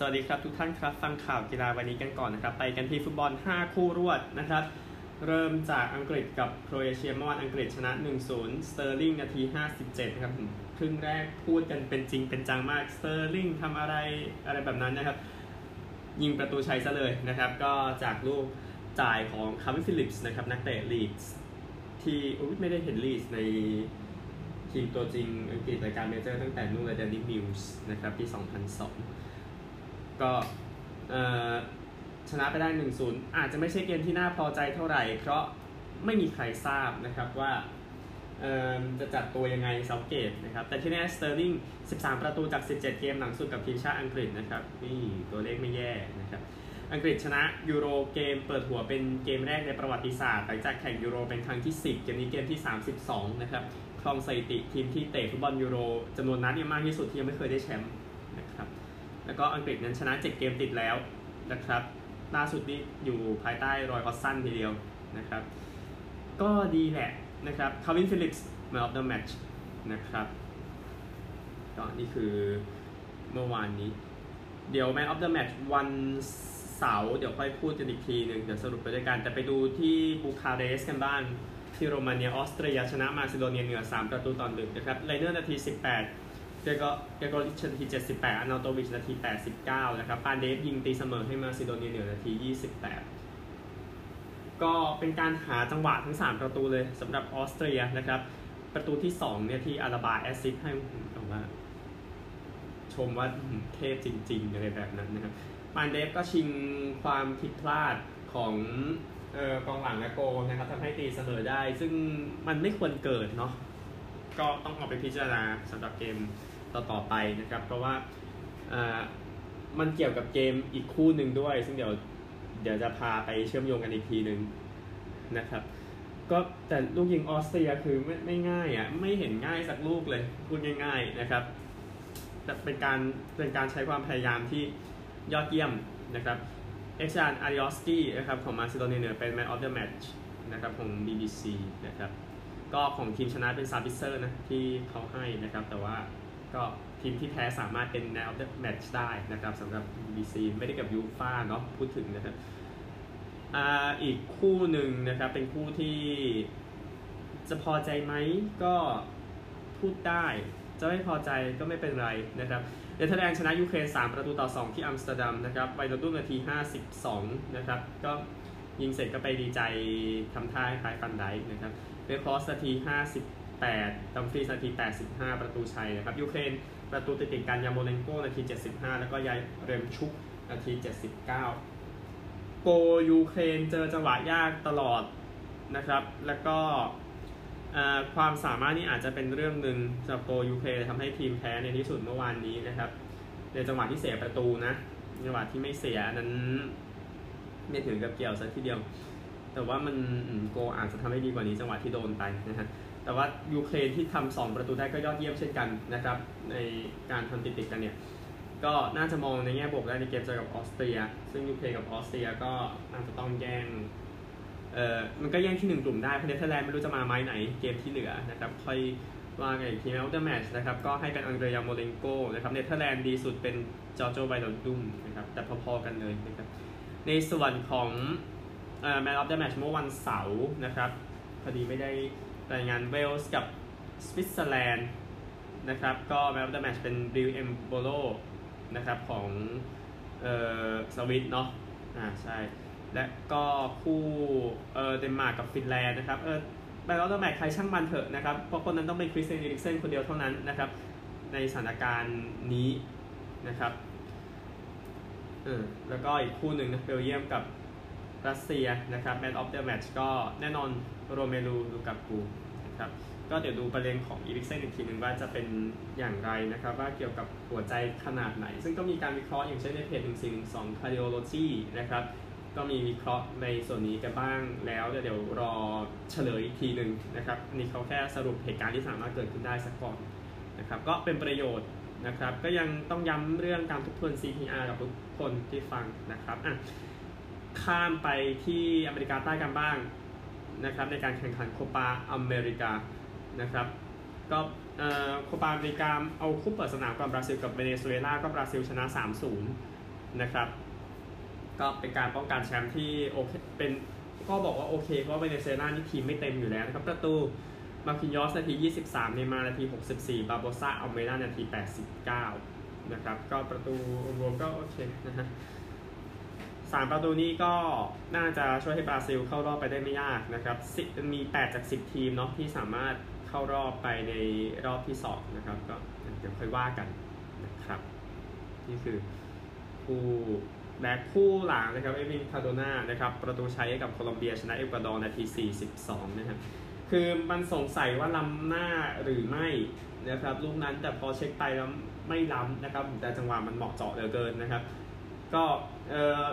สวัสดีครับทุกท่านครับ ฟังข่าวกีฬาวันนี้กันก่อนนะครับ ไปกันที่ฟุตบอล 5 คู่รวดนะครับ เริ่มจากอังกฤษกับโครเอเชียเมื่อวานอังกฤษชนะ 1-0 สเตอร์ลิงนาที 57 นะครับครึ่งแรกพูดกันเป็นจริงเป็นจังมาก สเตอร์ลิงทำอะไรอะไรแบบนั้นนะครับ ยิงประตูชัยซะเลยนะครับ ก็จากลูกจ่ายของคาลวิน ฟิลลิปส์นะครับ นักเตะลีดส์ที่ไม่ได้เห็นลีดส์ในทีมตัวจริงอังกฤษรายการ major ตั้งแต่นู่นเลยแดนนี่ มิลส์นะครับปี2002 ก็ชนะไปได้ 1-0 อาจจะไม่ใช่เกมที่น่าพอใจเท่าไหร่ เพราะไม่มีใครทราบนะครับว่าจะจัดตัวยังไงเซาธ์เกตนะครับ แต่ที่แน่สเตอร์ลิง 13 ประตูจาก 17 เกมหลังสุดกับทีมชาติอังกฤษนะครับ นี่ตัวเลขไม่แย่นะครับ อังกฤษชนะยูโรเกมเปิดหัวเป็นเกมแรกในประวัติศาสตร์หลังจากแข่งยูโรเป็นครั้งที่ 10 เกมนี้เกมที่ 32 นะครับ ครองสถิติทีมที่เตะฟุตบอลยูโรจำนวนนัดเนี่ยมากที่สุดที่ยังไม่เคยได้แชมป์นะครับ แล้วก็อังกฤษนั้นชนะ 7 เกมติดแล้วนะครับ ล่าสุดนี้อยู่ภายใต้รอยฮอดจ์สันทีเดียวนะครับ ก็ดีแหละนะครับคาลวินฟิลลิปส์ man of the match นะครับก็นี่คือเมื่อวานนี้ เดี๋ยว man of the match วันเสาร์เดี๋ยวค่อยพูดกันอีกทีหนึ่งเดี๋ยวสรุปไปด้วยกัน แต่ไปดูที่บูคาเรสต์กันบ้างที่โรมาเนียออสเตรียชนะมาซิโดเนียเหนือ 3 ประตูต่อหนึ่งนะครับไลเนอร์นาที 18 เกรโกเกรกอริตช์นาที 78อาร์เนาโตวิชนาที 89 นะครับ ปานเดฟยิงตีเสมอให้มาซิโดเนียเหนือนาที 28 ก็เป็นการหาจังหวะทั้ง 3 ประตูเลยสำหรับออสเตรียนะครับ ประตูที่ 2 เนี่ยที่อลาบา assist ให้ผมว่า ชมว่าเทพจริงๆอะไรแบบนั้นนะครับ ปานเดฟก็ชิงความผิดพลาดของเออกองหลังและโกนะครับทำให้ตีเสมอได้ ซึ่งมันไม่ควรเกิดเนาะ ก็ต้องเอาไปพิจารณาสำหรับเกมต่อๆไปนะครับ เพราะว่ามันเกี่ยวกับเกมอีกคู่หนึ่งด้วย ซึ่งเดี๋ยวเดี๋ยวจะพาไปเชื่อมโยงกันอีกทีหนึ่งนะครับ ก็แต่ลูกยิงออสเตรียคือไม่ไม่ง่ายอะ่ะไม่เห็นง่ายสักลูกเลยพูดง่าย ๆนะครับแต่เป็นการเป็นการใช้ความพยายามที่ยอดเยี่ยมนะครับเอ็ซยานอาลิออสกี้นะครับของมาซิโดเนียเป็น man of the match นะครับของ BBC นะครับ ก็ของทีมชนะเป็นซาบิเซอร์นะที่เขาให้นะครับ แต่ว่าก็ทีมที่แพ้สามารถเป็น man of the match ได้นะครับสำหรับ BBC ไม่ได้กับยูฟ่าเนาะพูดถึงนะครับอ่าอีกคู่หนึ่งนะครับเป็นคู่ที่จะพอใจไหมก็พูดได้ จะไม่พอใจก็ไม่เป็นไรนะครับเนเธอร์แลนด์ชนะยูเครน3 ประตูต่อ 2 ที่อัมสเตอร์ดัมนะครับไวนัลดุมนาที 52 นะครับก็ ยิงเสร็จก็ไปดีใจทำท่าคล้ายฟันไดนะครับเวกฮอร์สท์นาที 58ดัมฟรีส์นาที 85 ประตูชัยนะครับยูเครนประตูติดติดกันยาร์โมเลนโกนาที 75 แล้วก็ยาเรมชุกนาที 79 โกยูเครนเจอจังหวะยากตลอดนะครับ แล้วก็ความสามารถนี้อาจจะเป็นเรื่องหนึ่งสำหรับโกยูเครนทำให้ทีมแพ้ในที่สุดเมื่อวานนี้นะครับ ในจังหวะที่เสียประตูนะจังหวะที่ไม่เสียนั้น ไม่ถึงกับเกี่ยวซะทีเดียว แต่ว่ามันโกอาจจะทำให้ดีกว่านี้จังหวะที่โดนไปนะฮะแต่ว่ายูเครนที่ทำสองประตูได้ก็ยอดเยี่ยมเช่นกันนะครับในการทำติดๆกันเนี่ยก็น่าจะมองในแง่บวกได้ในเกมเจอกับออสเตรีย ซึ่งยูเครนกับออสเตรียก็น่าจะต้องแย่งเออมันก็แย่งที่หนึ่งกลุ่มได้เพราะเนเธอร์แลนด์ไม่รู้จะมาไม้ไหนเกมที่เหลือนะครับค่อยว่ากันอีกที man of the match นะครับก็ให้เป็นอังเดรยาร์โมเลนโกนะครับเนเธอร์แลนด์ดีสุดเป็นจอร์จินโยไวนัลดุมนะครับแต่พอๆกันเลยนะครับ ในส่วนของ man of the match เมื่อวันเสาร์นะครับ พอดีไม่ได้รายงานเวลส์กับสวิตเซอร์แลนด์นะครับ ก็ man of the match เป็นบรีลเอ็มโบโลนะครับของเอ่อสวิตเนาะอ่าใช่ และก็คู่เออเดนมาร์กกับฟินแลนด์นะครับเออ man of the match ใครช่างมันเถอะนะครับ เพราะคนนั้นต้องเป็นคริสเตียนอีริกเซนคนเดียวเท่านั้นนะครับ ในสถานการณ์นี้นะครับ แล้วก็อีกคู่หนึ่งนะเบลเยียมกับรัสเซียนะครับ man of the match ก็แน่นอนโรเมลูลูกากูนะครับก็เดี๋ยวดูประเด็นของอีริกเซนอีกทีหนึ่งว่าจะเป็นอย่างไรนะครับ ว่าเกี่ยวกับหัวใจขนาดไหน ซึ่งก็มีการวิเคราะห์อย่างเช่นในเพจ 1 4 1 2 cardiology นะครับก็มีวิเคราะห์ในส่วนนี้กันบ้างแล้วเดี๋ยวรอเฉลยอีกทีหนึ่งนะครับนี่เขาแค่สรุปเหตุการณ์ที่สามารถเกิดขึ้นได้สักก่อนนะครับก็เป็นประโยชน์ นะครับ ก็ยังต้องย้ำเรื่องการทบทวน CPR กับทุกคนที่ฟังนะครับอะข้ามไปที่อเมริกาใต้กันบ้างนะครับในการแข่งขันโคปาอเมริกานะครับก็โคปาอเมริกาเอาคู่เปิดสนามกับบราซิลกับเวเนซุเอลาก็บราซิลชนะ 3-0 นะครับ ก็เป็นการป้องกันแชมป์ที่โอเคเป็นก็บอกว่าโอเคเพราะเวเนซุเอลานี่ทีมไม่เต็มอยู่แล้วนะครับประตู มาร์กินญอสนาที 23 เนย์มาร์นาที 64 บาร์โบซ่าอัลเมด้านาที 89 นะครับ ก็ประตูรวมก็โอเคนะฮะสามประตูนี้ก็น่าจะช่วยให้บราซิลเข้ารอบไปได้ไม่ยากนะครับ มี 8 จาก 10 ทีมเนาะที่สามารถเข้ารอบไปในรอบที่ 2 นะครับ ก็เดี๋ยวค่อยว่ากันนะครับ นี่คือคู่แบ็คคู่หลังนะครับ เอวินคาโดนานะครับ ประตูใช้กับโคลอมเบียชนะเอกวาดอร์นาที 42 นะครับ คือมันสงสัยว่าล้ำหน้าหรือไม่นะครับลูกนั้นแต่พอเช็คไปแล้วไม่ล้ำนะครับ แต่จังหวะมันเหมาะเจาะเหลือเกินนะครับ ก็เออ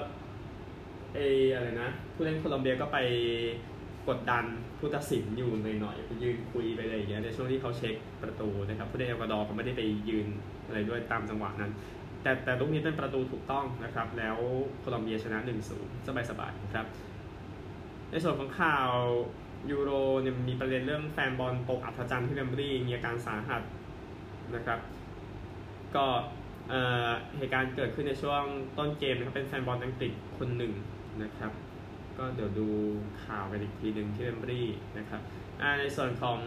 เออะไรนะ ผู้เล่นโคลอมเบียก็ไปกดดันผู้ตัดสินอยู่หน่อยๆไปยืนคุยไปอะไรอย่างเงี้ยในช่วงที่เขาเช็คประตูนะครับผู้เล่นเอกวาดอร์ก็ไม่ได้ไปยืนอะไรด้วยตามจังหวะนั้น แต่แต่ลูกนี้เป็นประตูถูกต้องนะครับ แล้วโคลอมเบียชนะ1-0สบายๆนะครับในส่วนของข่าว ยูโรเนี่ยมีประเด็นเรื่องแฟนบอลตกอัธจันทร์ที่เบมบรีมีอาการสาหัสนะครับ ก็เหตุการณ์เกิดขึ้นในช่วงต้นเกมนะครับเป็นแฟนบอลอังกฤษคนหนึ่งนะครับ ก็เดี๋ยวดูข่าวกันอีกทีหนึ่งที่เบมบรีนะครับในส่วนของ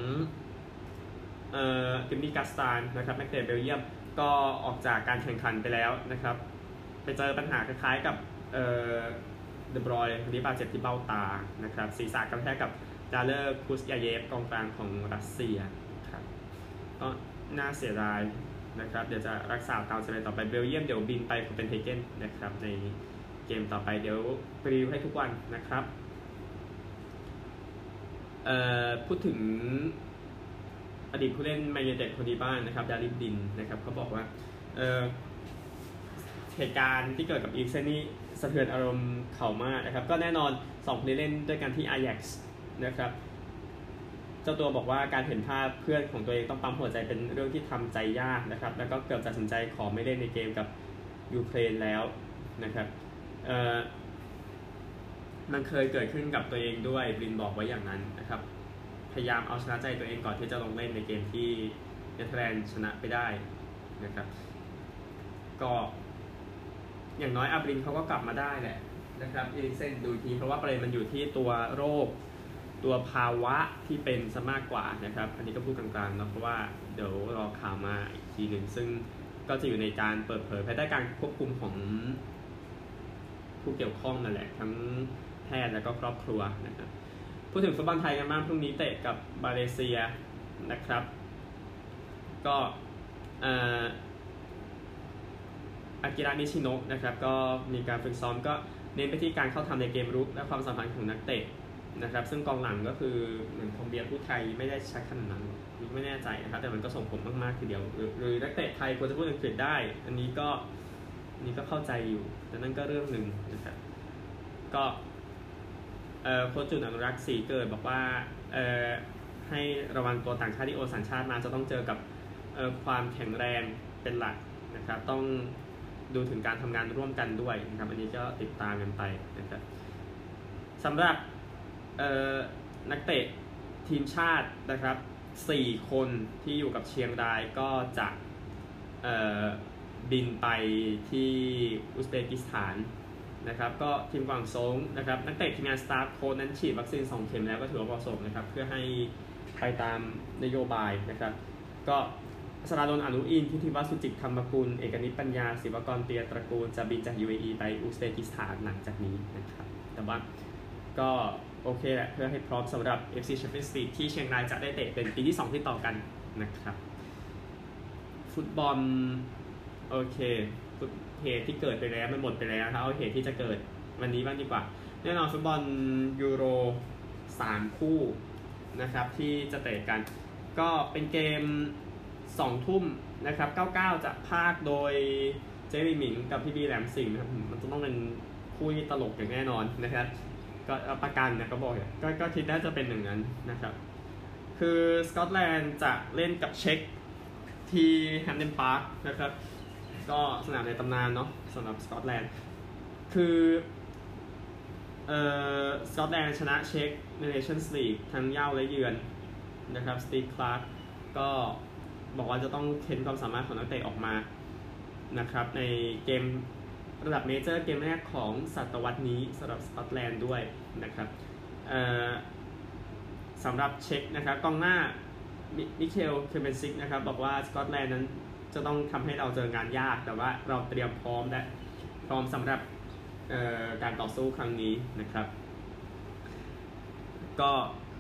เอ่อกิมมี่กาสตานนะครับนักเตะเบลเยียมก็ออกจากการแข่งขันไปแล้วนะครับ ไปเจอปัญหาคล้ายๆกับเอ่อเดอบรอยน์คนนี้บาดเจ็บที่เบ้าตานะครับศีรษะกระแทกกับ ดาเลอร์คุซยาเยฟกองกลางของรัสเซียครับก็น่าเสียดายนะครับ เดี๋ยวจะรักษาตามสเปนต่อไปเบลเยียมเดี๋ยวบินไปโคเปนเฮเกนนะครับ ในเกมต่อไปเดี๋ยวรีวิวให้ทุกวันนะครับเอ่อพูดถึงอดีตผู้เล่นแมนยูไนเต็ดคนนี้บ้างนะครับ ดาลีย์บลินด์นะครับเขาบอกว่าเอ่อเหตุการณ์ที่เกิดกับอีกเซนนี่สะเทือนอารมณ์เขามากนะครับ ก็แน่นอนสองคนเล่นด้วยกันที่อายักซ นะครับเจ้าตัวบอกว่าการเห็นภาพเพื่อนของตัวเองต้องปั๊มหัวใจเป็นเรื่องที่ทำใจยากนะครับ แล้วก็เกือบตัดสินใจขอไม่เล่นในเกมกับยูเครนแล้วนะครับเออมันเคยเกิดขึ้นกับตัวเองด้วยบลินบอกไว้อย่างนั้นนะครับ พยายามเอาชนะใจตัวเองก่อนที่จะลงเล่นในเกมที่เนเธอร์แลนด์ชนะไปได้นะครับ ก็อย่างน้อยอับรินเขาก็กลับมาได้แหละนะครับเอริเซนดูทีเพราะว่าประเด็นมันอยู่ที่ตัวโรค ตัวภาวะที่เป็นซะมากกว่านะครับ อันนี้ก็พูดกลางๆนะเพราะว่าเดี๋ยวรอข่าวมาอีกทีหนึ่งซึ่งก็จะอยู่ในการเปิดเผยภายใต้การควบคุมของผู้เกี่ยวข้องนั่นแหละ ทั้งแพทย์และก็ครอบครัวนะครับพูดถึงฟุตบอลไทยกันบ้างพรุ่งนี้เตะกับมาเลเซียนะครับ ก็อากิระนิชิโนะนะครับ ก็มีการฝึกซ้อมก็เน้นไปที่การเข้าทำในเกมรุกและความสัมพันธ์ของนักเตะ นะครับ ซึ่งกองหลังก็คือเหมือนคอมเบียผู้ไทยไม่ได้ใช้ขนาดนั้นไม่แน่ใจนะครับ แต่มันก็ส่งผลมากๆทีเดียว หรือนักเตะไทยควรจะพูดอังกฤษได้ อันนี้ก็นี่ก็เข้าใจอยู่ แต่นั่นก็เรื่องหนึ่งนะครับ ก็โค้ชจุนอนุรักษ์สีเกิดบอกว่าให้ระวังตัวต่างชาติที่โอสัญชาติมาจะต้องเจอกับความแข็งแรงเป็นหลักนะครับ ต้องดูถึงการทำงานร่วมกันด้วยนะครับ อันนี้ก็ติดตามกันไปนะครับสำหรับ นักเตะทีมชาตินะครับ 4 คนที่อยู่กับเชียงรายก็จะบินไปที่อุซเบกิสถานนะครับก็ทีมกวางซงนะครับนักเตะทีมงานสตาร์โค้นั้นฉีดวัคซีน 2 เข็มแล้วก็ถือว่าเหมาะสมนะครับ เพื่อให้ไปตามนโยบายนะครับ ก็สราดนอนุอินทิติวัสุจิกธรรมกุล เอกนิปัญญาศิวกรเตียตระกูล จะบินจาก UAE ไปอุซเบกิสถานหลังจากนี้นะครับ แต่ว่า ก็โอเคแหละเพื่อให้พร้อมสำหรับ FC Champions League ที่เชียงรายจะได้เตะเป็นปีที่ 2 ที่ต่อกันนะครับ ฟุตบอลโอเคเหตุที่เกิดไปแล้วมันหมดไปแล้วเอาเหตุที่จะเกิดวันนี้บ้างดีกว่า แน่นอนฟุตบอลยูโร 3 คู่นะครับที่จะเตะกัน ก็เป็นเกม 2 ทุ่มนะครับ 99 จะพากโดยเจมี่หมิงกับพี่บีแหลมสิงห์นะครับมันต้องเป็นคู่ที่ตลกอย่างแน่นอนนะครับ ก็ประกันนะก็บอกก็ก็คิดน่าจะเป็นหนึ่งนั้นนะครับ คือสกอตแลนด์จะเล่นกับเช็กที่แฮมเดนพาร์คนะครับ ก็สนามในตำนานเนาะสำหรับสกอตแลนด์ คือเอ่อสกอตแลนด์ชนะเช็กในเนชั่นส์ลีกทั้งเหย้าและเยือนนะครับสตีฟคลาร์กก็บอกว่าจะต้องเค้นความสามารถของนักเตะออกมานะครับในเกม ระดับ major เกมแรกของศตวรรษนี้สำหรับสกอตแลนด์ด้วยนะครับสำหรับเช็คนะครับกองหน้ามิคาเอลเคิร์เมนชิกนะครับบอกว่าสกอตแลนด์นั้นจะต้องทำให้เราเจองานยาก แต่ว่าเราเตรียมพร้อมและพร้อมสำหรับการต่อสู้ครั้งนี้นะครับ ก็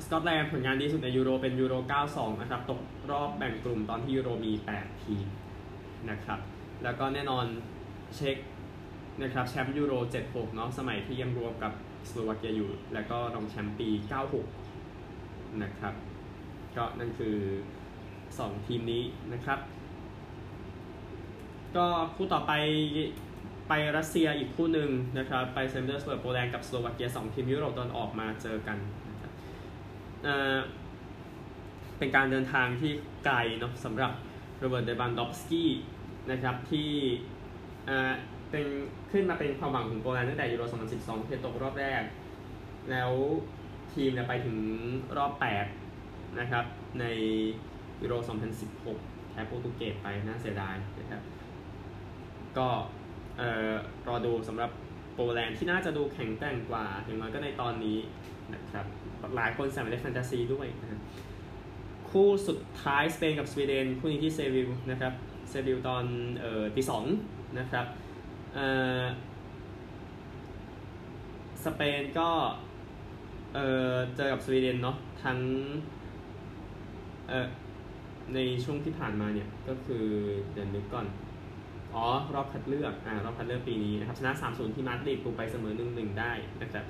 สกอตแลนด์ผลงานดีสุดในยูโรเป็นยูโร 92 นะครับ ตกรอบแบ่งกลุ่มตอนที่ยูโรมี 8 ทีมนะครับ แล้วก็แน่นอนเช็ค นะครับแชมป์ยูโร 76 เนาะสมัยที่ยังรวมกับสโลวาเกียอยู่ แล้วก็รองแชมป์ปี 96 นะครับ ก็นั่นคือ 2 ทีมนี้นะครับ ก็คู่ต่อไปไปรัสเซียอีกคู่หนึ่งนะครับ ไปเซนต์ปีเตอร์สเบิร์กโปแลนด์กับสโลวาเกีย 2 ทีมยุโรปตอนออกมาเจอกันนะครับเป็นการเดินทางที่ไกลเนาะสำหรับโรเบิร์ตเลวานดอฟสกี้นะครับที่ เป็นขึ้นมาเป็นความหวังของโปแลนด์ตั้งแต่ยูโร 2012ที่ตกรอบแรก แล้วทีมเนี่ยไปถึงรอบ 8 นะครับ ในยูโร 2016 แพ้โปรตุเกสไปน่าเสียดายนะครับ ก็เอ่อรอดูสำหรับโปแลนด์ที่น่าจะดูแข็งแกร่งกว่าอย่างน้อยก็ในตอนนี้นะครับ หลายคนใส่มาในแฟนตาซีด้วยนะคู่สุดท้ายสเปนกับสวีเดนคู่นี้ที่เซวิลนะครับเซวิลตอนเอ่อตีสองนะครับ สเปนก็เออเจอกับสวีเดนเนาะทั้งเออในช่วงที่ผ่านมาเนี่ยก็คือเดี๋ยวนึกก่อน อ๋อ รอบคัดเลือกอ่ารอบคัดเลือกปีนี้นะครับชนะ 3-0 ที่มาดริดปูไปเสมอ 1-1 ได้นะครับ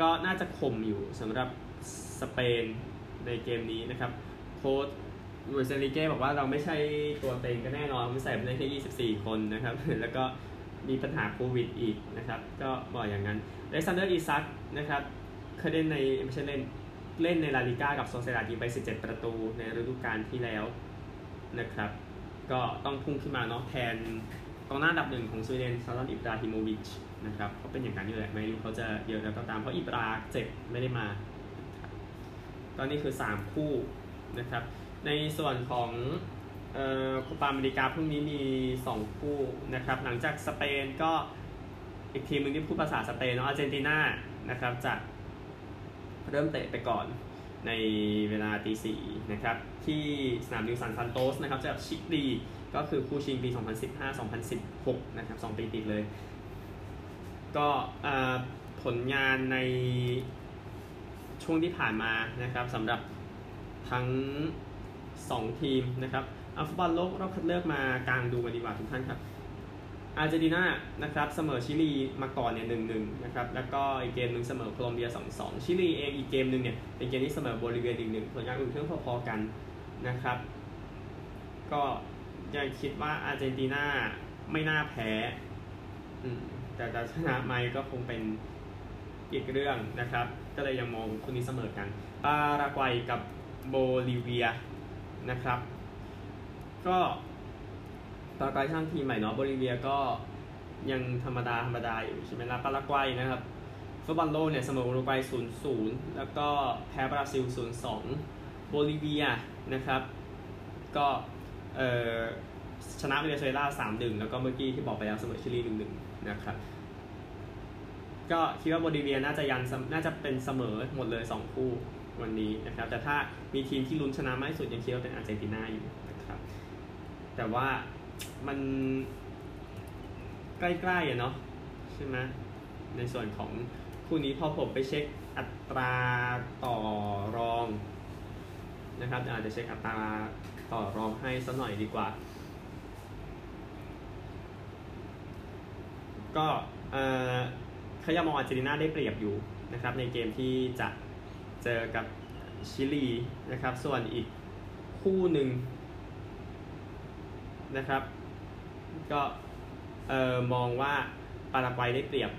ก็น่าจะคมอยู่สำหรับสเปนในเกมนี้นะครับ โค้ชหลุยส์เอ็นริเก้บอกว่าเราไม่ใช่ตัวเต็งก็แน่นอนไม่ใส่ได้แค่ 24 คนนะครับ แล้วก็ มีปัญหาโควิดอีกนะครับ ก็บอกอย่างนั้นอเล็กซานเดอร์อิซัคนะครับเคยเล่นในไม่ใช่เล่นเล่นในลาลิก้ากับโซเซียดัดยิงไป 17 ประตูในฤดูกาลที่แล้วนะครับ ก็ต้องพุ่งขึ้นมาเนาะแทนกองหน้าดับหนึ่งของสวีเดนซาลอนอิบราฮิโมวิชนะครับเขาเป็นอย่างนั้นอยู่แหละไม่รู้เขาจะเยอะแล้วก็ตามเพราะอิบราเจ็บไม่ได้มาตอนนี้คือ 3 คู่นะครับ ในส่วนของ คูปาอเมริกาพรุ่งนี้มี 2 คู่นะครับ หลังจากสเปนก็อีกทีมนึงที่พูดภาษาสเปนเนาะอาร์เจนตินานะครับจะเริ่มเตะไปก่อนในเวลาตีสี่นะครับ ที่สนามนิลตันซันโตสนะครับจะชิคดีก็คือคู่ชิงปี 2015-2016 นะครับ 2 ปีติดเลย ก็ผลงานในช่วงที่ผ่านมานะครับสำหรับทั้ง 2 ทีมนะครับ เอาฟุตบอลโลกรอบคัดเลือกมากลางดูกันดีกว่าทุกท่านครับ อาร์เจนตินานะครับเสมอชิลีมาก่อนเนี่ยหนึ่งหนึ่งนะครับ แล้วก็อีกเกมหนึ่งเสมอโคลอมเบียสองสองชิลีเองอีกเกมหนึ่งเนี่ยเป็นเกมที่เสมอโบลิเวียหนึ่งหนึ่งผลงานอื่นเพื่อพอๆกันนะครับ ก็ยังคิดว่าอาร์เจนตินาไม่น่าแพ้แต่จะชนะไหมก็คงเป็นอีกเรื่องนะครับ ก็เลยยังมองคนนี้เสมอกันปารากวัยกับโบลิเวียนะครับ ก็ปารากวัยช่างทีมใหม่เนาะโบลิเวียก็ยังธรรมดาธรรมดาอยู่ใช่ไหมล่ะปารากวัยนะครับฟุตบอลโลกเนี่ยเสมออุรุกวัย 0-0 แล้วก็แพ้บราซิล 0-2 โบลิเวียนะครับ ก็เอ่อชนะเวเนซุเอลา3-1 แล้วก็เมื่อกี้ที่บอกไปแล้วเสมอชิลี 1-1 นะครับ ก็คิดว่าโบลิเวียน่าจะยันน่าจะเป็นเสมอหมดเลย 2 คู่วันนี้นะครับ แต่ถ้ามีทีมที่ลุ้นชนะมากที่สุดยังคิดว่าเป็นอาร์เจนตินาอยู่ แต่ว่ามันใกล้ๆอะเนาะใช่ไหมในส่วนของคู่นี้พอผมไปเช็คอัตราต่อรองนะครับอาจจะเช็คอัตราต่อรองให้สักหน่อยดีกว่า ก็เขายังมองอาร์เจนตินาได้เปรียบอยู่นะครับในเกมที่จะเจอกับชิลีนะครับ ส่วนอีกคู่หนึ่ง นะครับ ก็เออมองว่าปารากวัยได้เปรียบ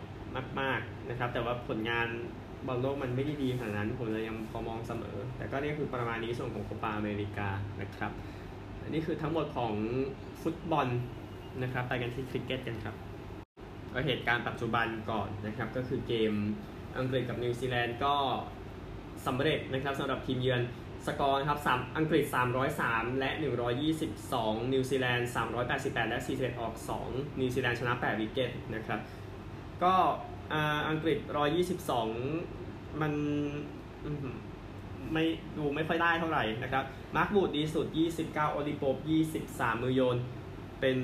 มาก ๆนะครับ แต่ว่าผลงานบอลโลกมันไม่ได้ดีขนาดนั้นผมเลยยังพอมองเสมอ แต่ก็นี่คือประมาณนี้ส่วนของโคปาอเมริกานะครับอันนี้คือทั้งหมดของฟุตบอลนะครับไปกันที่คริกเก็ตกันครับเหตุการณ์ปัจจุบันก่อนนะครับ ก็คือเกมอังกฤษกับนิวซีแลนด์ก็สำเร็จนะครับสำหรับทีมเยือน สกอร์นะครับ3อังกฤษ 303 และ 122 นิวซีแลนด์ 388 และ 41 ออก 2 นิวซีแลนด์ชนะ 8 wicket นะครับ ก็อังกฤษ 122 มันไม่ดูไม่ค่อยได้เท่าไหร่นะครับ มาร์ควูดดีสุด 29 โอลลี่โป๊ป 23 มือโยน เป็น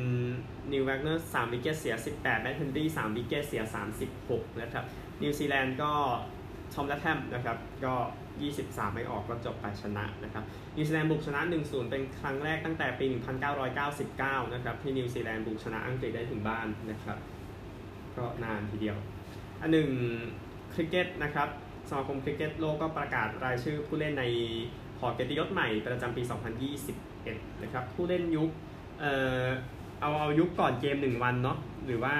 นีลแวกเนอร์3 wicket เสีย 18 แมทเฮนรี่ 3 wicket เสีย 36 นะครับ นิวซีแลนด์ก็ ทอมเลแทมนะครับก็ 23 ไม่ออกก็จบไปชนะนะครับนิวซีแลนด์บุกชนะ 1-0 เป็นครั้งแรกตั้งแต่ปี 1999 นะครับที่นิวซีแลนด์บุกชนะอังกฤษได้ถึงบ้านนะครับก็นานทีเดียว อันหนึ่งคริกเก็ตนะครับสมาคมคริกเก็ตโลกก็ประกาศรายชื่อผู้เล่นในหอเกียรติยศใหม่ประจำปี 2021 นะครับผู้เล่นยุคเอ่อเอาเอายุคก่อนเกม 1 วันเนาะหรือว่า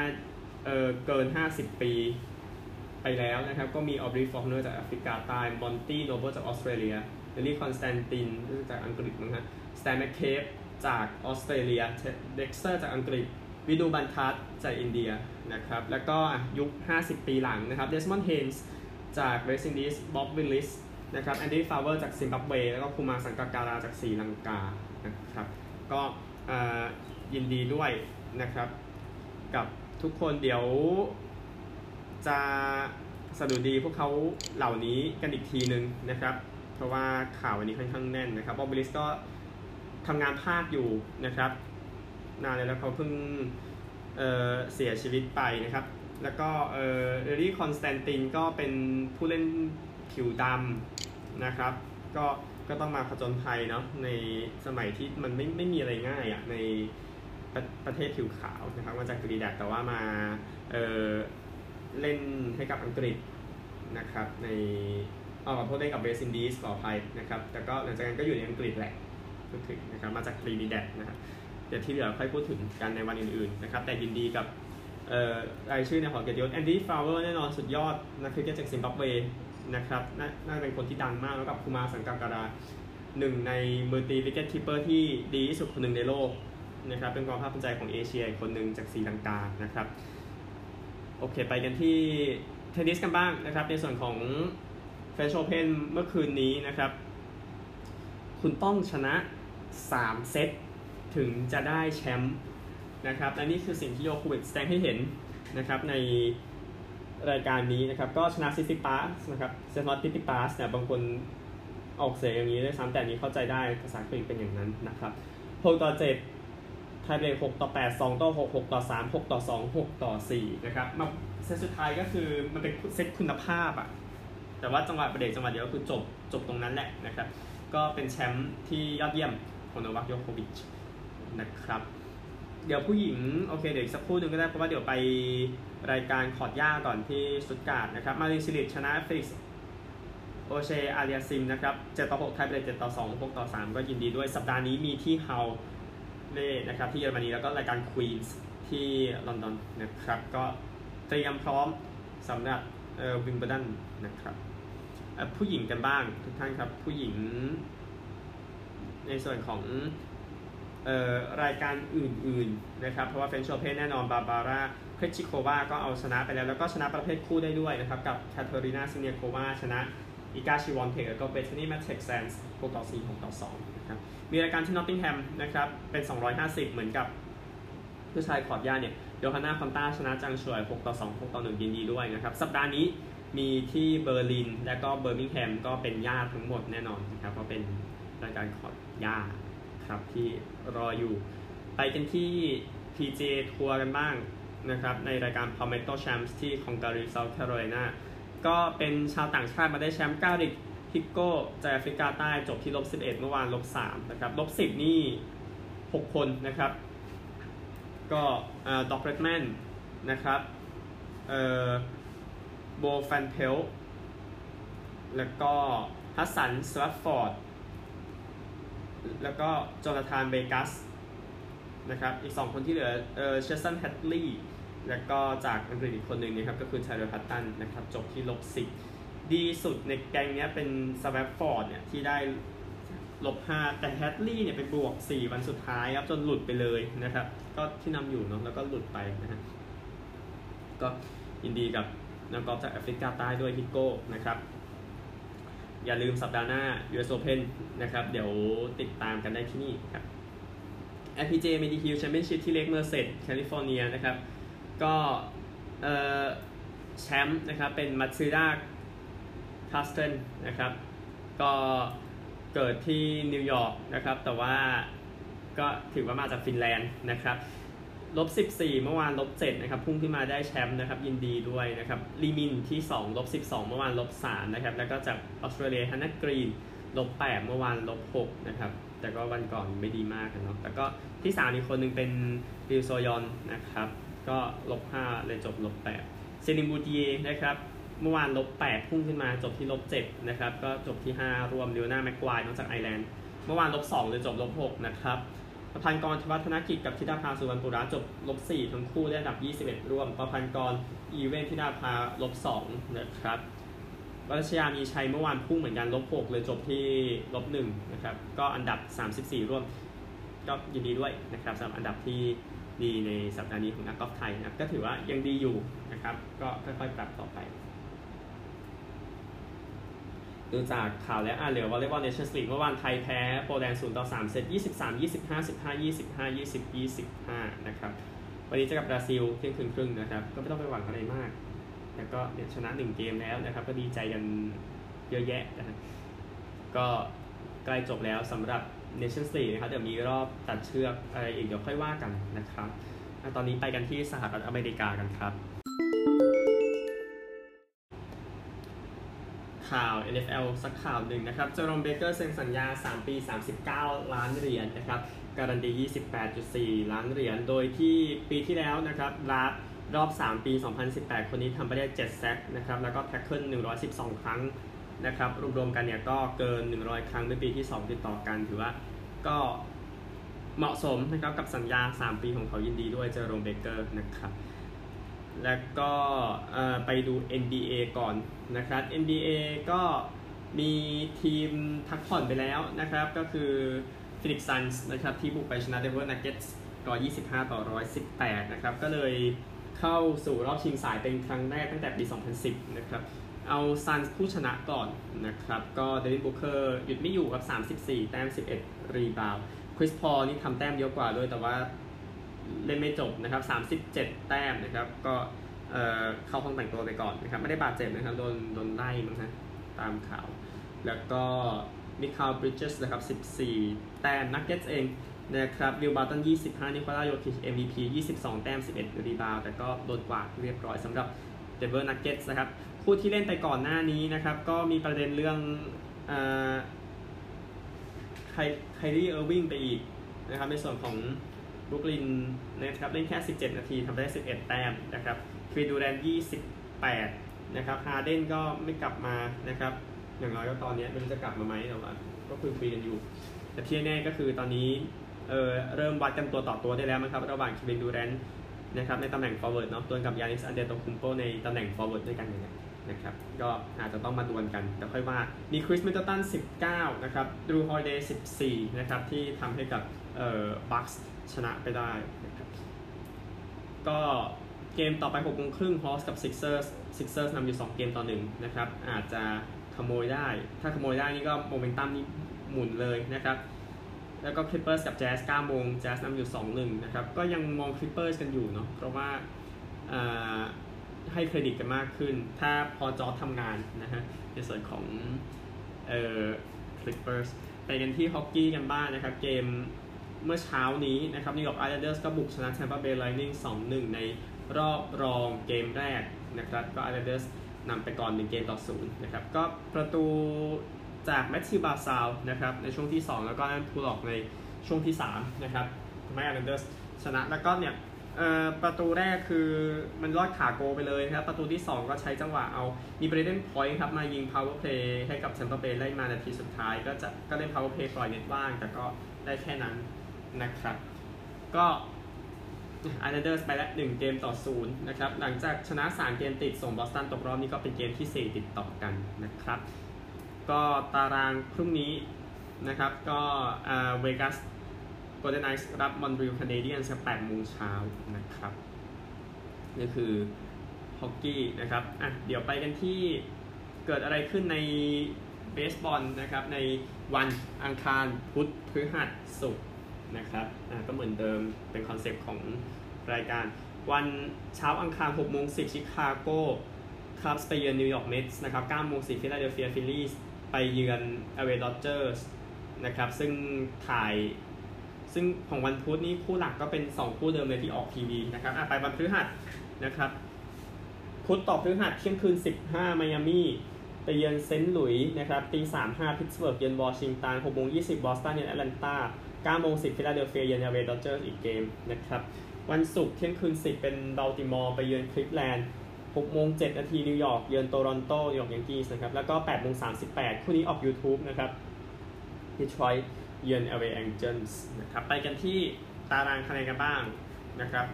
เออเกิน 50 ปี ไปแล้วนะครับ ก็มีออบรีฟอล์กเนอร์จากแอฟริกาใต้มอนตี้โนเบิลจากออสเตรเลียเลียรี่คอนสแตนตินจากอังกฤษนะฮะสแตนแมคเคบจากออสเตรเลียเท็ดเด็กซ์เตอร์จากอังกฤษวินูมันกัดจากอินเดียนะครับ แล้วก็ยุค 50 ปีหลังนะครับเดสมอนด์เฮนส์จากเวสต์อินดีสบ๊อบวิลลิสนะครับแอนดี้ฟาวเวอร์จากซิมบับเว แล้วก็คูมาสังกักการาจากศรีลังกานะครับ ก็ยินดีด้วยนะครับ กับทุกคนเดี๋ยว จะสดุดีพวกเขาเหล่านี้กันอีกทีนึงนะครับ เพราะว่าข่าววันนี้ค่อนข้างแน่นนะครับบ๊อบวิลลิสก็ทำงานพากย์อยู่นะครับนานเลยแล้วเขาเพิ่งเสียชีวิตไปนะครับ แล้วก็เลียรี่คอนสแตนตินก็เป็นผู้เล่นผิวดำนะครับ ก็ก็ต้องมาผจญภัยเนาะในสมัยที่มันไม่ไม่มีอะไรง่ายอะ่ะในประประเทศผิวขาวนะครับมาจากกรีแดดแต่ว่ามาเออ เล่นให้กับอังกฤษนะครับในอ๋อขอโทษเล่นกับเบสินดีสขออภัยนะครับแต่ก็หลังจากนั้นก็อยู่ในอังกฤษแหละพูดถึงนะครับมาจากทรีนิแดดนะครับเดี๋ยวที่เหลือค่อยพูดถึงกันในวันอื่นๆนะครับแต่ยินดีกับรายชื่อในหอเกียรติยศแอนดี้ฟาวเวอร์แน่นอนสุดยอดนักคริกเก็ตจากซิมบับเวนะครับน่าเป็นคนที่ดังมากแล้วกับคูมาสังกักการาหนึ่งในมือตี wicket keeper ที่ดีที่สุดคนหนึ่งในโลกนะครับเป็นความภาคภูมิใจของเอเชียคนหนึ่งจากศรีลังกานะครับ โอเคไปกันที่เทนนิสกันบ้างนะครับ ในส่วนของ French Open เมื่อคืนนี้นะครับ คุณต้องชนะ 3 เซตถึงจะได้แชมป์นะครับและนี่คือสิ่งที่โยโควิดแสดงให้เห็นนะครับในรายการนี้นะครับ ก็ชนะซิซิปาสนะครับเซนอตติติปาสเนี่ยบางคนออกเสียงอย่างนี้ด้วยซ้ำแต่นี้เข้าใจได้ภาษาอังกฤษเป็นอย่างนั้นนะครับ6ต่อ7 ทยเบรก6ต่อ 8 2 ต่อ 6 6 ต่อ 3 6 ต่อ 2 6 ต่อ 4 นะครับมาเซตสุดท้ายก็คือมันเป็นเซตคุณภาพอะแต่ว่าจังหวะประเด็นจังหวะเดียวก็คือจบจบตรงนั้นแหละนะครับ ก็เป็นแชมป์ที่ยอดเยี่ยมของโนวัคโยโควิชนะครับ เดี๋ยวผู้หญิง โอเค เดี๋ยวสักครู่หนึ่งก็ได้ เพราะว่าเดี๋ยวไปรายการคอร์ดหญ้าก่อนที่สตุ๊ตการ์ทนะครับ มารินซิลิชนะเฟลิกซ์โอเชร์อาลียาสซิมนะครับ7ต่อ6ไทเบรก7ต่อ 2 6 ต่อ 3 ก็ยินดีด้วยสัปดาห์นี้มีที่ฮัลเล่นะครับที่เยอรมนีแล้วก็รายการควีนส์ที่ลอนดอนนะครับก็เตรียมพร้อมสำหรับเอ่อวิมเบิลดันนะครับผู้หญิงกันบ้างทุกท่านครับผู้หญิงในส่วนของออรายการอื่นๆนะครับ เพราะว่า French Open แน่นอนบาบาร่าเครชิโควาก็เอาชนะไปแล้ว แล้วก็ชนะประเภทคู่ได้ด้วยนะครับ กับแคทเธอรีนาซิเนียโควาชนะ อิกาชิวอนเทคแล้วก็เบธานีแมทเท็กแซนด์ส6ต่อ4 6ต่อ2น มีรายการที่นอตติงแฮมนะครับเป็น 250 เหมือนกับผู้ชายคอร์ดหญ้าเนี่ยโยฮาน่าคอนต้าชนะจางช่วย 6 ต่อ 2 6 ต่อ 1 ยินดีด้วยนะครับ สัปดาห์นี้มีที่เบอร์ลิน และก็เบอร์มิงแฮมก็เป็นหญ้าทั้งหมดแน่นอนนะครับ เพราะเป็นรายการคอร์ดหญ้าครับที่รออยู่ ไปกันที่ PJ ทัวร์กันบ้างนะครับ ในรายการ Palmetto Championship ที่คองการีเซาท์แคโรไลนาก็เป็นชาวต่างชาติมาได้แชมป์การ์ริก ฮิโก้จากแอฟริกาใต้จบที่ลบ11 เมื่อวานลบ3นะครับลบ10 นี่ 6 คนนะครับ ก็ด็อกเรดแมนนะครับโบแวนเพลต์แล้วก็ฮัดสันสวัฟฟอร์ด แล้วก็โจนาธานเวกัสนะครับ อีก 2 คนที่เหลือเออเชสสันแฮดลีย์แล้วก็จากอังกฤษอีกคนหนึ่งนะครับ ก็คือไทเรลล์แฮตตันนะครับ จบที่ลบ10 ดีสุดในแก๊งนี้เป็นสวัฟฟอร์ดเนี่ยที่ได้ลบ5แต่แฮดลีย์เนี่ยไปบวก4วันสุดท้ายครับจนหลุดไปเลยนะครับ ก็ที่นำอยู่เนาะแล้วก็หลุดไปนะฮะก็ยินดีกับนักกอล์ฟจากแอฟริกาใต้ด้วยฮิโก้นะครับ อย่าลืมสัปดาห์หน้า US Open นะครับ เดี๋ยวติดตามกันได้ที่นี่ครับ LPGA Mediheal Championship ที่เลคเมอร์เซดแคลิฟอร์เนียนะครับ ก็แชมป์นะครับเป็นมาทิลดา คาสเทรนนะครับ ก็เกิดที่นิวยอร์กนะครับ แต่ว่าก็ถือว่ามาจากฟินแลนด์นะครับลบ14 เมื่อวานลบ7นะครับ พุ่งขึ้นมาได้แชมป์นะครับ ยินดีด้วยนะครับลีมินลีที่2ลบ12 เมื่อวานลบ3นะครับ แล้วก็จากออสเตรเลียฮันนักกรีนลบ8เมื่อวานลบ6นะครับ แต่ก็วันก่อนไม่ดีมากเนาะแต่ก็ที่ 3 อีกคนหนึ่งเป็นริวโซยอนนะครับ ก็ลบ5เลยจบลบ8เซลีนบูติเยร์นะครับ เมื่อวานลบ8พุ่งขึ้นมาจบที่ลบ7นะครับ ก็จบที่ 5 ร่วมลีโอน่าแม็กไกวร์จากไอร์แลนด์ เมื่อวานลบ2เลยจบลบ6นะครับปภังกรธวัชธนกิจกับธิดาภาสุวัณณะปุระจบลบ4ทั้งคู่ได้อันดับ 21 ร่วม ปภังกร even ธิดาภาลบ2นะครับวิชาณีมีชัยเมื่อวานพุ่งเหมือนกันลบ6เลยจบที่ลบ1นะครับ ก็อันดับ 34 ร่วม ก็ยินดีด้วยนะครับสำหรับอันดับที่ดีในสัปดาห์นี้ของนักกอล์ฟไทยนะครับ ก็ถือว่ายังดีอยู่นะครับ ก็ค่อยๆปรับต่อไป ดูจากข่าวแล้วอ่าเหลือวอลเลย์บอล Nations League เมื่อวานไทยแพ้โปแลนด์ศูนย์ต่อสามเซตยี่สิบสามยี่สิบห้าสิบห้ายี่สิบห้ายี่สิบยี่สิบห้านะครับ วันนี้จะกับบราซิลเที่ยงคืนครึ่งนะครับ ก็ไม่ต้องไปหวังอะไรมาก แล้วก็เนี่ยชนะหนึ่งเกมแล้วนะครับ ก็ดีใจกันเยอะแยะนะฮะก็ใกล้จบแล้วสำหรับ Nations League นะครับ เดี๋ยวมีรอบตัดเชือกอะไรอีกเดี๋ยวค่อยว่ากันนะครับ ตอนนี้ไปกันที่สหรัฐอเมริกากันครับ ข่าว NFL สักข่าวหนึ่งนะครับเจอโรมเบเกอร์เซ็นสัญญา 3 ปี 39 ล้านเหรียญนะครับการันตี 28.4 ล้านเหรียญ โดยที่ปีที่แล้วนะครับ draft รอบ 3 ปี 2018 คนนี้ทำไปได้ 7 sack นะครับ แล้วก็ tackle 112 ครั้งนะครับ รวมๆกันเนี่ยก็เกิน 100 ครั้งในปีที่ 2 ติดต่อกัน ถือว่าก็เหมาะสมนะครับกับสัญญา 3 ปีของเขายินดีด้วยเจอโรมเบเกอร์นะครับ แล้วก็ไปดู NBA ก่อนนะครับ NBA ก็มีทีมพักผ่อนไปแล้วนะครับ ก็คือ Phoenix Suns นะครับที่บุกไปชนะ Denver Nuggets ก็25 ต่อ 118 นะครับ ก็เลยเข้าสู่รอบชิงสายเป็นครั้งแรกตั้งแต่ปี 2010 นะครับ เอา Suns ผู้ชนะก่อนนะครับ ก็เดวินบุคเกอร์หยุดไม่อยู่กับ 34 แต้ม 11 rebound คริสพอลนี่ทำแต้มเยอะกว่าด้วยแต่ว่า เล่นไม่จบนะครับ 37 แต้มนะครับ ก็เข้าห้องแต่งตัวไปก่อนนะครับ ไม่ได้บาดเจ็บนะครับ โดนโดนไล่มั้งฮะตามข่าว แล้วก็มิคาลบริดเจสนะครับ 14 แต้ม Nuggets เองนะครับวิลบาร์ตัน 25 นิโคลาโยคิช MVP 22 แต้ม 11 rebound แต่ก็โดนกวาดเรียบร้อยสำหรับ Denver Nuggets นะครับ คู่ที่เล่นไปก่อนหน้านี้นะครับ ก็มีประเด็นเรื่องไครี่เออร์วิงไปอีกนะครับในส่วนของ บรุกลินนะครับเล่นแค่ 17 นาทีทำได้ 11 แต้มนะครับเควินดูแรนท์ 28 นะครับฮาเดนก็ไม่กลับมานะครับอย่างน้อยก็ตอนนี้ไม่รู้จะกลับมาไหมแต่ว่าก็คุยคุยกันอยู่ แต่ที่แน่ก็คือตอนนี้เออเริ่มวัดกันตัวต่อตัวได้แล้วนะครับระหว่างเควินดูแรนท์นะครับในตำแหน่ง forward เนาะตัวกับยานิสอันเดโตคุมโปในตำแหน่ง forward ด้วยกันเนี่ยนะครับก็อาจจะต้องมาดวลกันแต่ค่อยว่ามีคริสมิดเดิลตัน 19 นะครับจรูฮอลิเดย์ 14 นะครับที่ทำให้กับ เอ่อ Bucks ชนะไปได้นะครับก็เกมต่อไป6โมงครึ่ง Hawks กับ Sixers Sixers นำอยู่ 2 เกมต่อหนึ่งนะครับ อาจจะขโมยได้ ถ้าขโมยได้นี่ก็โมเมนตัมนี่หมุนเลยนะครับ แล้วก็ Clippers กับแจ๊ส9โมงแจ๊สนำอยู่ 2-1 นะครับ ก็ยังมอง Clippers กันอยู่เนาะ เพราะว่าให้เครดิตกันมากขึ้น ถ้าพอลจอร์จทำงานนะฮะ ในส่วนของเอ่อ Clippers ไปกันที่ฮอกกี้กันบ้างนะครับ เกม เมื่อเช้านี้นะครับนิวยอร์ก Islanders ก็บุกชนะ Tampa Bay Lightning 2-1 ในรอบรองเกมแรกนะครับก็ Islanders นำไปก่อน1เกมต่อ0นะครับก็ประตูจากแมทธิวบาร์ซาลนะครับในช่วงที่ 2 แล้วก็ไรอันพูล็อคในช่วงที่3นะครับทำให้ Islanders ชนะแล้วก็เนี่ยประตูแรกคือมันรอดขาโกไปเลยครับ ประตูที่ 2 ก็ใช้จังหวะเอามีเบรเดนพอยต์ครับมายิง power play ให้กับ Tampa Bay ไล่มานาทีสุดท้าย ก็จะก็เล่น power play ปล่อยเน็ตว่าง แต่ก็ได้แค่นั้น นะครับ ก็ Islanders ไปแล้ว1เกมต่อ0นะครับ หลังจากชนะ 3 เกมติดส่งบอสตันตกรอบนี้ก็เป็นเกมที่ 4 ติดต่อกันนะครับ ก็ตารางพรุ่งนี้นะครับก็ Vegas Golden Knights รับ Montreal Canadiens สัก8โมงเช้านะครับนี่คือฮอกกี้นะครับอะเดี๋ยวไปกันที่เกิดอะไรขึ้นในเบสบอลนะครับในวันอังคารพุธพฤหัสศุกร์ นะครับก็เหมือนเดิมเป็นคอนเซปต์ของรายการ วันเช้าอังคาร6โมง10 ชิคาโกคลับไปเยือนนิวยอร์ก Mets นะครับ9โมง10ฟิลาเดลเฟีย Phillies ไปเยือน LA Dodgers นะครับซึ่งถ่ายซึ่งของวันพุธนี้คู่หลักก็เป็น 2 คู่เดิมเลยที่ออกทีวีนะครับไปวันพฤหัสนะครับพุธต่อพฤหัสเที่ยงคืน 15ไมอามี่ไปเยือนเซนต์หลุยส์นะครับตีสามห้าพิตสเบิร์กเยือนวอชิงตัน6โมง20บอสตันเยือนแอตแลนตา 9โมง10ฟิลาเดลเฟียเยือน LA Dodgers อีกเกมนะครับวันศุกร์เที่ยงคืน 10 เป็นบัลติมอร์ไปเยือนคลิฟแลนด์6โมง7นาทีนิวยอร์กเยือนโตรอนโตนิวยอร์ก Yankees นะครับแล้วก็8โมง38 คู่นี้ออก YouTube นะครับดีทรอยต์เยือน LA Angels นะครับไปกันที่ตารางคะแนนกันบ้างนะครับ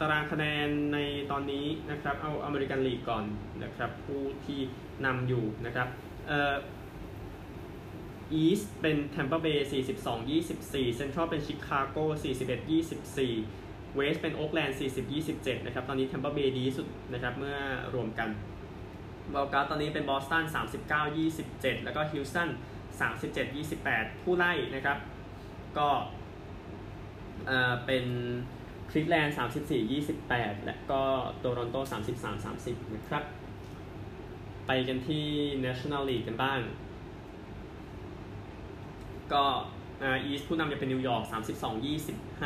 ตารางคะแนนในตอนนี้นะครับเอา American League ก่อนนะครับผู้ที่นำอยู่นะครับเอ่อ East เป็นแทมปาเบย์42 24เซ็นทรัลเป็นชิคาโก41 24 West เป็นโอ๊กแลนด์40 27นะครับตอนนี้แทมเปอร์เบย์ดีสุดนะครับเมื่อรวมกัน wild card ตอนนี้เป็นบอสตัน39 27 แล้วก็ฮิวสตัน37 28 ผู้ไล่นะครับ ก็เอ่อเป็นคลีฟแลนด์34 28 และก็โตรอนโต33 30 นะครับ ไปกันที่ National League กันบ้าง ก็ East ผู้นำจะเป็นนิวยอร์ก32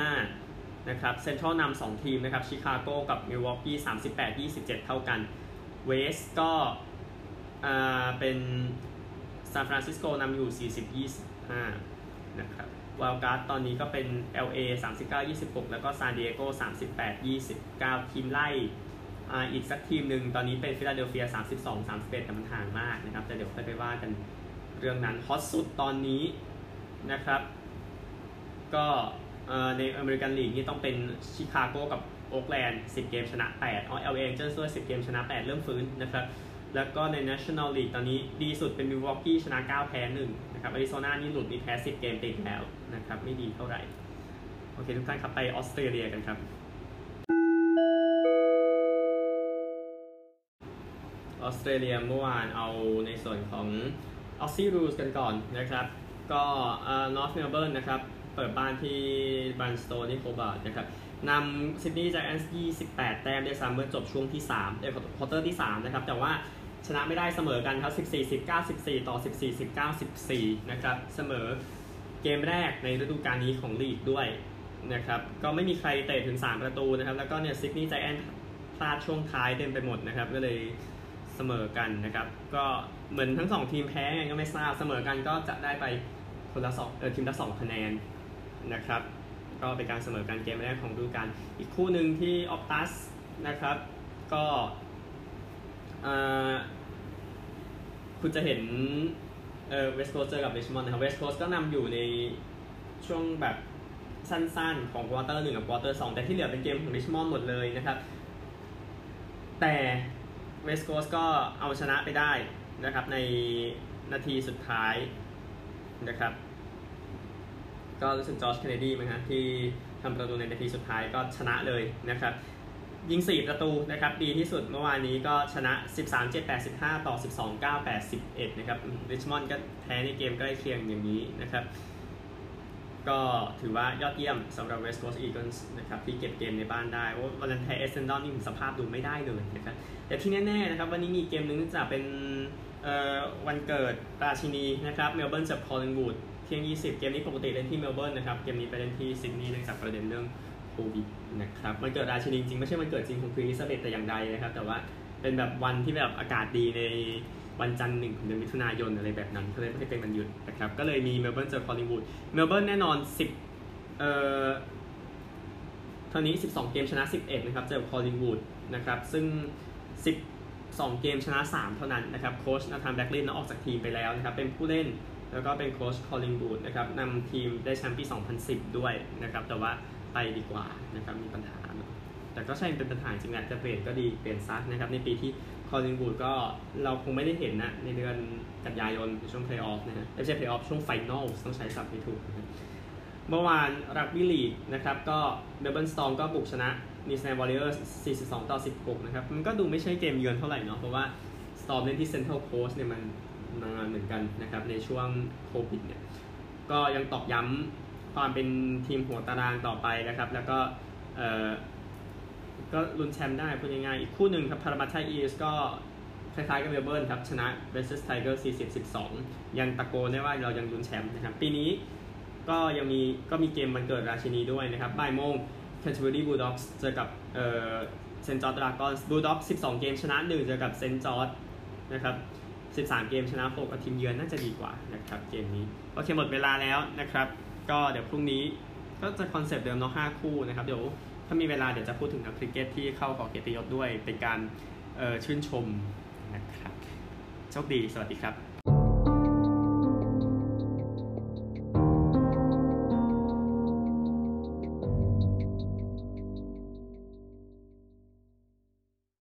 25 นะครับเซ็นทรัลนำสองทีมนะครับชิคาโกกับมิลวอกกี้38 27 เท่ากัน West ก็เป็นซานฟรานซิสโกนำอยู่ 40 25 นะครับ wild card ตอนนี้ก็เป็น LA 39 26 แล้วก็ซานดิเอโก38 29 ทีมไล่อีกสักทีมหนึ่งตอนนี้เป็นฟิลาเดลเฟีย 32 31แต่มันห่างมากนะครับแต่เดี๋ยวค่อยไปว่ากันเรื่องนั้นฮอตสุดตอนนี้ นะครับ ก็ใน American League นี่ต้องเป็นชิคาโกกับโอ๊กแลนด์10 เกมชนะ8อ๋อ LA Angels ด้วย10 เกมชนะ 8 เริ่มฟื้นนะครับแล้วก็ใน National League ตอนนี้ดีสุดเป็นมิลวอกกี้ชนะ 9 แพ้ 1 นะครับอาริโซนานี่หลุดมีแพ้ 10 เกมติดแล้วนะครับ ไม่ดีเท่าไหร่ โอเค ทุกท่านครับ ไปออสเตรเลียกันครับ ออสเตรเลียเมื่อวานเอาในส่วนของ Aussie Rules กันก่อนนะครับ ก็นอร์ทเมลเบิร์นนะครับ เปิดบ้านที่บลันด์สโตนที่โฮบาร์ตนะครับนำซิดนีย์ไจแอนท์28 แต้มได้ซ้ำเมื่อจบช่วงที่3เอ่อ quarter ที่ 3 นะครับ แต่ว่าชนะไม่ได้เสมอกันครับ 14 19 14 ต่อ 14 19 14 นะครับ เสมอเกมแรกในฤดูกาลนี้ของลีกด้วยนะครับ ก็ไม่มีใครเตะถึง 3 ประตูนะครับ แล้วก็เนี่ยซิดนีย์ไจแอนท์พลาดช่วงท้ายเต็มไปหมดนะครับ ก็เลยเสมอกันนะครับ ก็เหมือนทั้ง 2 ทีมแพ้ไงก็ไม่ทราบ เสมอกันก็จะได้ไป คนละสองเอ่อทีมละ2คะแนนนะครับก็เป็นการเสมอกันเกมแรกของฤดูกาลอีกคู่หนึ่งที่ออปตัสนะครับก็คุณจะเห็นเออเวสต์โคสเจอกับริชมอนด์นะครับเวสต์โคสก็นำอยู่ในช่วงแบบสั้นๆ ของ quarter หนึ่งกับ quarter สองแต่ที่เหลือเป็นเกมของริชมอนด์หมดเลยนะครับ แต่เวสต์โคสก็เอาชนะไปได้นะครับในนาทีสุดท้าย นะครับ ก็รู้สึกจอร์จเคนเนดีมั้งฮะที่ทำประตูในนาทีสุดท้ายก็ชนะเลยนะครับยิง 4 ประตูนะครับดีที่สุดเมื่อวานนี้ก็ชนะ 13 7 8 15 ต่อ 12 9 8 11 นะครับริชมอนด์ก็แพ้ในเกมใกล้เคียงอย่างนี้นะครับ ก็ถือว่ายอดเยี่ยมสำหรับ West Coast Eagles นะครับที่เก็บเกมในบ้านได้ว่าวันนั้นแพ้เอเซนดอนนี่สภาพดูไม่ได้เลยนะครับแต่ที่แน่ๆนะครับวันนี้มีเกมนึงจะเป็น วันเกิดราชินีนะครับเมลเบิร์นจับคอลลิงวูดเที่ยง 20 เกมนี้ปกติเล่นที่เมลเบิร์นนะครับ เกมนี้ไปเล่นที่ซิดนีย์เนื่องจากประเด็นเรื่องโควิดนะครับวันเกิดราชินีจริงไม่ใช่วันเกิดจริงของควีนอลิซาเบธแต่อย่างใดนะครับ แต่ว่าเป็นแบบวันที่แบบอากาศดีในวันจันทร์หนึ่งของเดือนมิถุนายนอะไรแบบนั้นก็เลยไม่ให้เป็นวันหยุดนะครับ ก็เลยมีเมลเบิร์นเจอคอลลิงวูดเมลเบิร์นแน่นอน 10 เอ่อเท่านี้ 12 เกมชนะ 11 นะครับ เจอคอลลิงวูดนะครับ ซึ่ง 2 เกมชนะ 3 เท่านั้นนะครับโค้ชนาธานบัคลีย์ออกจากทีมไปแล้วนะครับเป็นผู้เล่นแล้วก็เป็นโค้ชคอลลิงวูดนะครับนำทีมได้แชมป์ปี 2010 ด้วยนะครับแต่ว่าไปดีกว่านะครับมีปัญหา แต่ก็ใช่เป็นปัญหาจริงแหละจะเปลี่ยนก็ดีเปลี่ยนซะนะครับในปีที่คอลลิงวูดก็เราคงไม่ได้เห็นนะในเดือนกันยายนช่วงเพลย์ออฟนะฮะไม่ใช่เพลย์ออฟช่วง final ต้องใช้ศัพท์ให้ถูกนะเมื่อวานรักบี้ลีกนะครับก็เมลเบิร์นสตอร์มก็บุกชนะ นิวซีแลนด์วอริเออร์ส42 ต่อ 16 นะครับ มันก็ดูไม่ใช่เกมเยือนเท่าไหร่เนาะ เพราะว่าสตอร์มเล่นที่เซ็นทรัลโคสเนี่ยมันนานเหมือนกันนะครับ ในช่วงโควิดเนี่ย ก็ยังตอกย้ำความเป็นทีมหัวตารางต่อไปนะครับ แล้วก็เออก็ลุ้นแชมป์ได้พูดง่ายๆอีกคู่หนึ่งครับพารามัตตาอีลส์ก็คล้ายๆกับเมลเบิร์นครับ ชนะเวสต์ไทเกอร์ส40-12 ยังตะโกนได้ว่าเรายังลุ้นแชมป์นะครับ ปีนี้ก็ยังมีก็มีเกมวันเกิดราชินีด้วยนะครับบ่ายโมง c a n t e r b u r y Bulldogs เจอกับเอ่อเซนต์จอร์จดรากอนบูลด็อก12 เกมชนะ 1 เจอกับเซนต์จอร์จนะครับ13 เกมชนะ6กับทีมเยือนน่าจะดีกว่านะครับเกมนี้โอเคหมดเวลาแล้วนะครับ ก็เดี๋ยวพรุ่งนี้ก็จะคอนเซปต์เดิมเนาะ5คู่นะครับเดี๋ยวถ้ามีเวลาเดี๋ยวจะพูดถึงนักคริกเก็ตที่เข้าหอเกียรติยศด้วยเป็นการชื่นชมนะครับโชคดี สวัสดีครับ